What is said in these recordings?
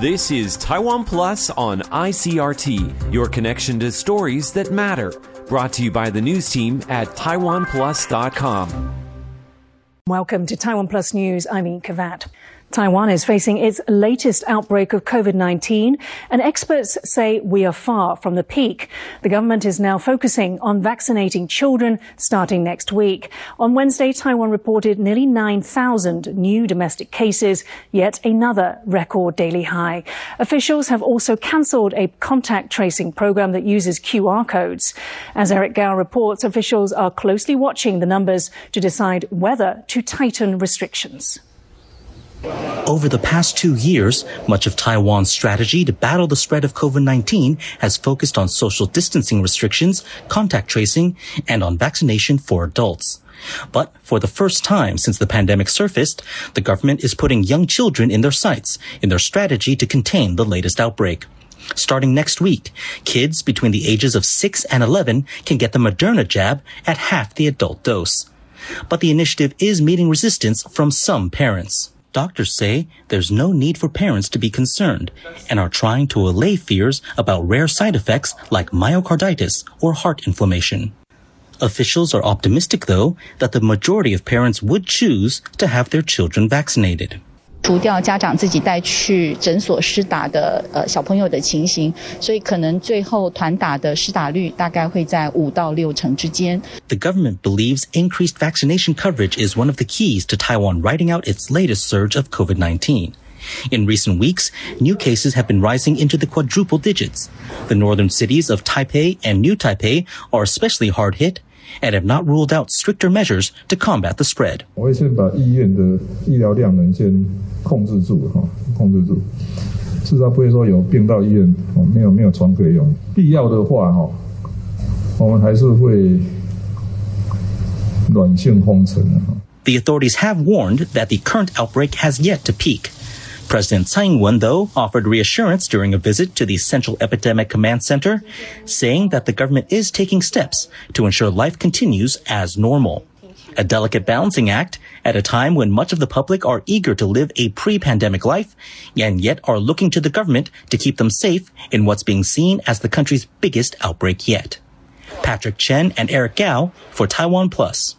This is Taiwan Plus on ICRT, your connection to stories that matter. Brought to you by the news team at TaiwanPlus.com. Welcome to Taiwan Plus News. I'm Yin Kavat. Taiwan is facing its latest outbreak of COVID-19 and experts say we are far from the peak. The government is now focusing on vaccinating children starting next week. On Wednesday, Taiwan reported nearly 9,000 new domestic cases, yet another record daily high. Officials have also cancelled a contact tracing program that uses QR codes. As Eric Gao reports, officials are closely watching the numbers to decide whether to tighten restrictions. Over the past two years, much of Taiwan's strategy to battle the spread of COVID-19 has focused on social distancing restrictions, contact tracing, and on vaccination for adults. But for the first time since the pandemic surfaced, the government is putting young children in their sights in their strategy to contain the latest outbreak. Starting next week, kids between the ages of 6 and 11 can get the Moderna jab at half the adult dose. But the initiative is meeting resistance from some parents. Doctors say there's no need for parents to be concerned and are trying to allay fears about rare side effects like myocarditis or heart inflammation. Officials are optimistic, though, that the majority of parents would choose to have their children vaccinated. 除掉家长自己带去诊所施打的呃小朋友的情形，所以可能最后团打的施打率大概会在五到六成之间。The government believes increased vaccination coverage is one of the keys to Taiwan riding out its latest surge of COVID-19. In recent weeks, new cases have been rising into the quadruple digits. The northern cities of Taipei and New Taipei are especially hard hit and have not ruled out stricter measures to combat the spread. 我会先把医院的医疗量能先控制住哈，控制住，至少不会说有病到医院哦，没有没有床可以用。必要的话哈，我们还是会软性封城的哈。 The authorities have warned that the current outbreak has yet to peak. President Tsai Ing-wen, though, offered reassurance during a visit to the Central Epidemic Command Center, saying that the government is taking steps to ensure life continues as normal. A delicate balancing act at a time when much of the public are eager to live a pre-pandemic life and yet are looking to the government to keep them safe in what's being seen as the country's biggest outbreak yet. Patrick Chen and Eric Gao for Taiwan Plus.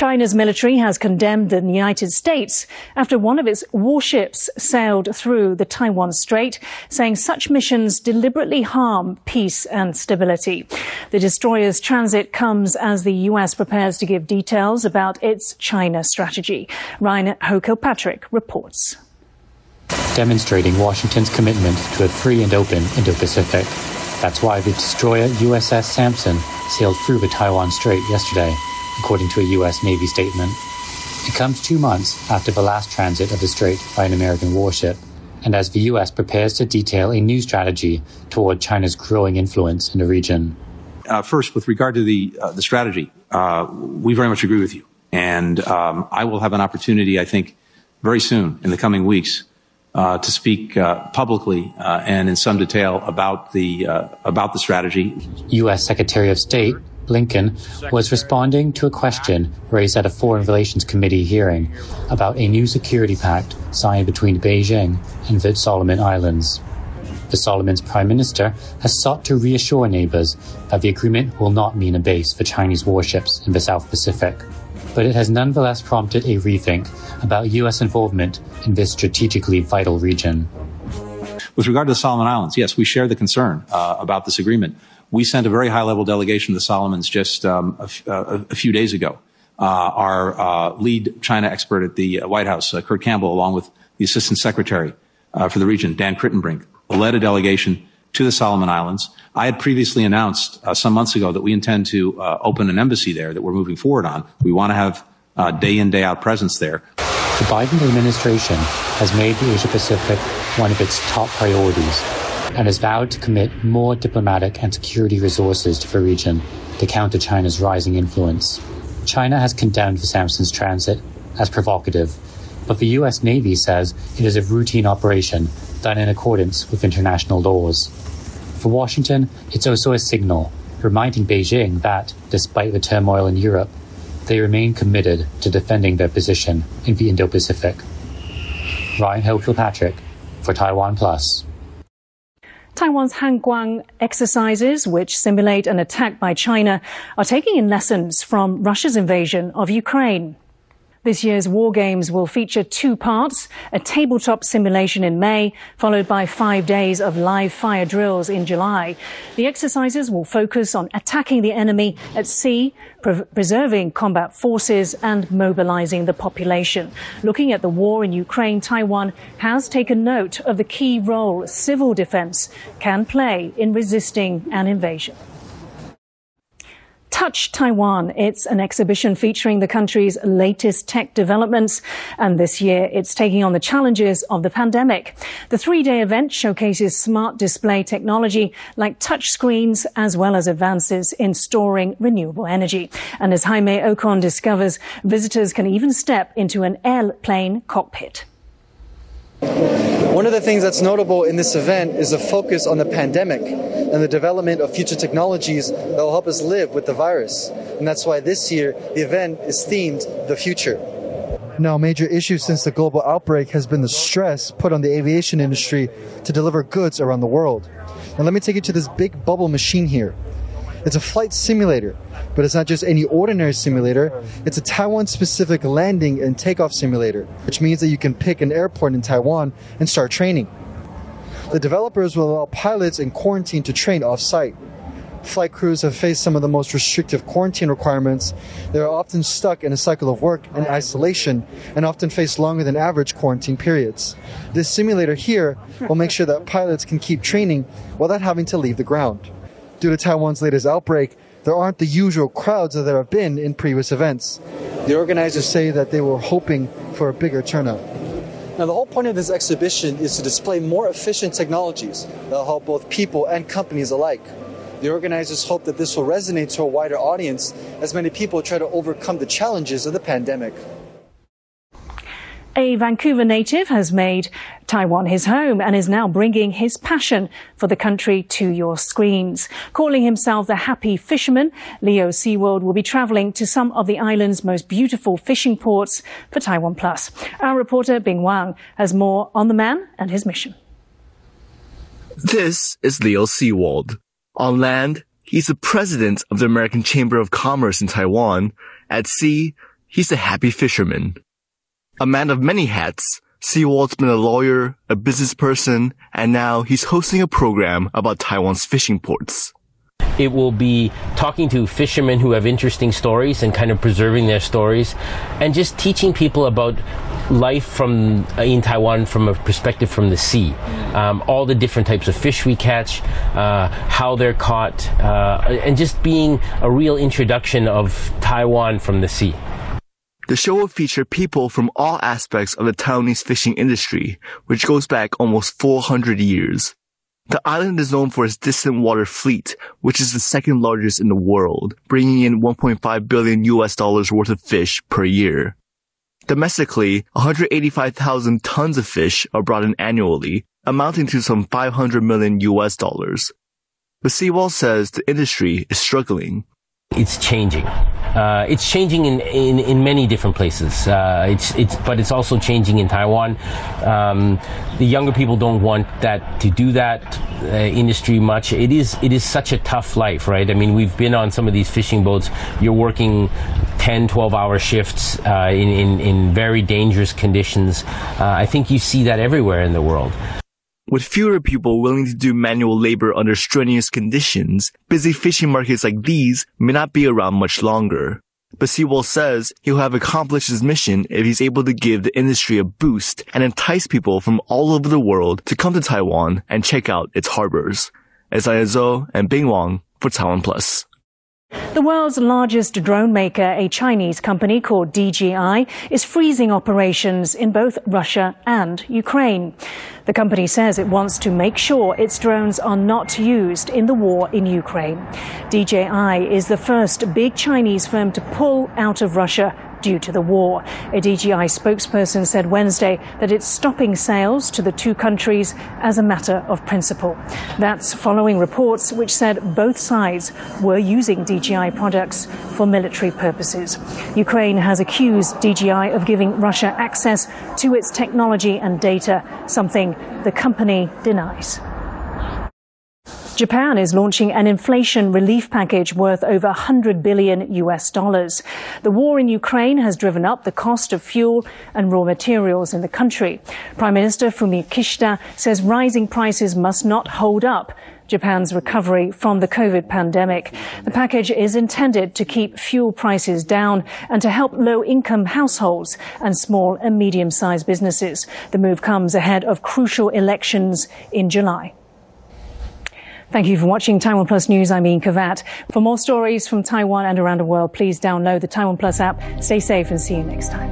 China's military has condemned the United States after one of its warships sailed through the Taiwan Strait, saying such missions deliberately harm peace and stability. The destroyer's transit comes as the U.S. prepares to give details about its China strategy. Ryan Ho-Kilpatrick reports. Demonstrating Washington's commitment to a free and open Indo-Pacific. That's why the destroyer USS Sampson sailed through the Taiwan Strait yesterday according to a U.S. Navy statement. It comes two months after the last transit of the strait by an American warship, and as the U.S. prepares to detail a new strategy toward China's growing influence in the region. Uh, first, with regard to the uh, the strategy, uh, we very much agree with you, and um, I will have an opportunity, I think, very soon in the coming weeks. to speak publicly and in some detail about the about the strategy. U.S. Secretary of State Blinken was responding to a question raised at a Foreign Relations Committee hearing about a new security pact signed between Beijing and the Solomon Islands. The Solomons Prime Minister has sought to reassure neighbors that the agreement will not mean a base for Chinese warships in the South Pacific. But it has nonetheless prompted a rethink about U.S. involvement in this strategically vital region. With regard to the Solomon Islands, yes, we share the concern uh, about this agreement. We sent a very high level delegation to the Solomons just um, a, uh, a few days ago. Uh, our uh, lead China expert at the White House, uh, Kurt Campbell, along with the Assistant Secretary uh, for the region, Dan Kritenbrink, led a delegation to the Solomon Islands. I had previously announced uh, some months ago that we intend to open an embassy there that we're moving forward on. We want to have a day in, day out presence there. The Biden administration has made the Asia Pacific one of its top priorities and has vowed to commit more diplomatic and security resources to the region to counter China's rising influence. China has condemned the Sampson's transit as provocative, but the U.S. Navy says it is a routine operation done in accordance with international laws. For Washington, it's also a signal reminding Beijing that, despite the turmoil in Europe, they remain committed to defending their position in the Indo Pacific. Ryan Ho-Kilpatrick, for Taiwan Plus. Taiwan's Han Kuang exercises, which simulate an attack by China, are taking in lessons from Russia's invasion of Ukraine. This year's War Games will feature two parts, a tabletop simulation in May, followed by five days of live fire drills in July. The exercises will focus on attacking the enemy at sea, pre- preserving combat forces and mobilizing the population. Looking at the war in Ukraine, Taiwan has taken note of the key role civil defense can play in resisting an invasion. Touch Taiwan. It's an exhibition featuring the country's latest tech developments. And this year, it's taking on the challenges of the pandemic. The three day event showcases smart display technology like touch screens, as well as advances in storing renewable energy. And as Jaime Ocon discovers, visitors can even step into an airplane cockpit. One of the things that's notable in this event is a focus on the pandemic and the development of future technologies that will help us live with the virus. And that's why this year the event is themed The Future. Now, a major issue since the global outbreak has been the stress put on the aviation industry to deliver goods around the world. Now, let me take you to this big bubble machine here. It's a flight simulator, but it's not just any ordinary simulator. It's a Taiwan specific landing and takeoff simulator, which means that you can pick an airport in Taiwan and start training. The developers will allow pilots in quarantine to train off site. Flight crews have faced some of the most restrictive quarantine requirements. They are often stuck in a cycle of work and isolation and often face longer than average quarantine periods. This simulator here will make sure that pilots can keep training without having to leave the ground. Due to Taiwan's latest outbreak, there aren't the usual crowds that there have been in previous events. The organizers say that they were hoping for a bigger turnout. Now, the whole point of this exhibition is to display more efficient technologies that will help both people and companies alike. The organizers hope that this will resonate to a wider audience as many people try to overcome the challenges of the pandemic. A Vancouver native has made Taiwan his home and is now bringing his passion for the country to your screens. Calling himself the happy fisherman, Leo Seewald will be traveling to some of the island's most beautiful fishing ports for Taiwan Plus. Our reporter Bing Wang has more on the man and his mission. This is Leo Seewald. On land, he's the president of the American Chamber of Commerce in Taiwan. At sea, he's a happy fisherman. A man of many hats, Seewald's been a lawyer, a business person, and now he's hosting a program about Taiwan's fishing ports. It will be talking to fishermen who have interesting stories and kind of preserving their stories and just teaching people about life from in Taiwan from a perspective from the sea. Um, all the different types of fish we catch, uh, how they're caught, uh, and just being a real introduction of Taiwan from the sea. The show will feature people from all aspects of the Taiwanese fishing industry, which goes back almost 400 years. The island is known for its distant water fleet, which is the second largest in the world, bringing in 1.5 billion US dollars worth of fish per year. Domestically, 185,000 tons of fish are brought in annually, amounting to some 500 million US dollars. But Seewald says the industry is struggling. It's changing. Uh, it's changing in, in, in many different places. Uh, it's, it's, but it's also changing in Taiwan. Um, the younger people don't want that to do that uh, industry much. It is it is such a tough life, right? I mean, we've been on some of these fishing boats. You're working 10, 12 hour shifts uh, in, in, in very dangerous conditions. Uh, I think you see that everywhere in the world. With fewer people willing to do manual labor under strenuous conditions, busy fishing markets like these may not be around much longer. But Seewald says he'll have accomplished his mission if he's able to give the industry a boost and entice people from all over the world to come to Taiwan and check out its harbors. Isaiah Zhou and Bing Wang for Taiwan Plus. The world's largest drone maker, a Chinese company called DJI, is freezing operations in both Russia and Ukraine. The company says it wants to make sure its drones are not used in the war in Ukraine. DJI is the first big Chinese firm to pull out of Russia due to the war. A DJI spokesperson said Wednesday that it's stopping sales to the two countries as a matter of principle. That's following reports which said both sides were using DJI products for military purposes. Ukraine has accused DJI of giving Russia access to its technology and data, something the company denies. Japan is launching an inflation relief package worth over 100 billion US dollars. The war in Ukraine has driven up the cost of fuel and raw materials in the country. Prime Minister Fumio Kishida says rising prices must not hold up Japan's recovery from the COVID pandemic. The package is intended to keep fuel prices down and to help low income households and small and medium sized businesses. The move comes ahead of crucial elections in July. Thank you for watching Taiwan Plus News. I'm Ian Kavat. For more stories from Taiwan and around the world, please download the Taiwan Plus app. Stay safe and see you next time.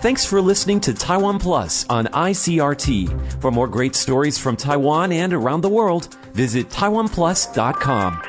Thanks for listening to Taiwan Plus on ICRT. For more great stories from Taiwan and around the world, visit taiwanplus.com.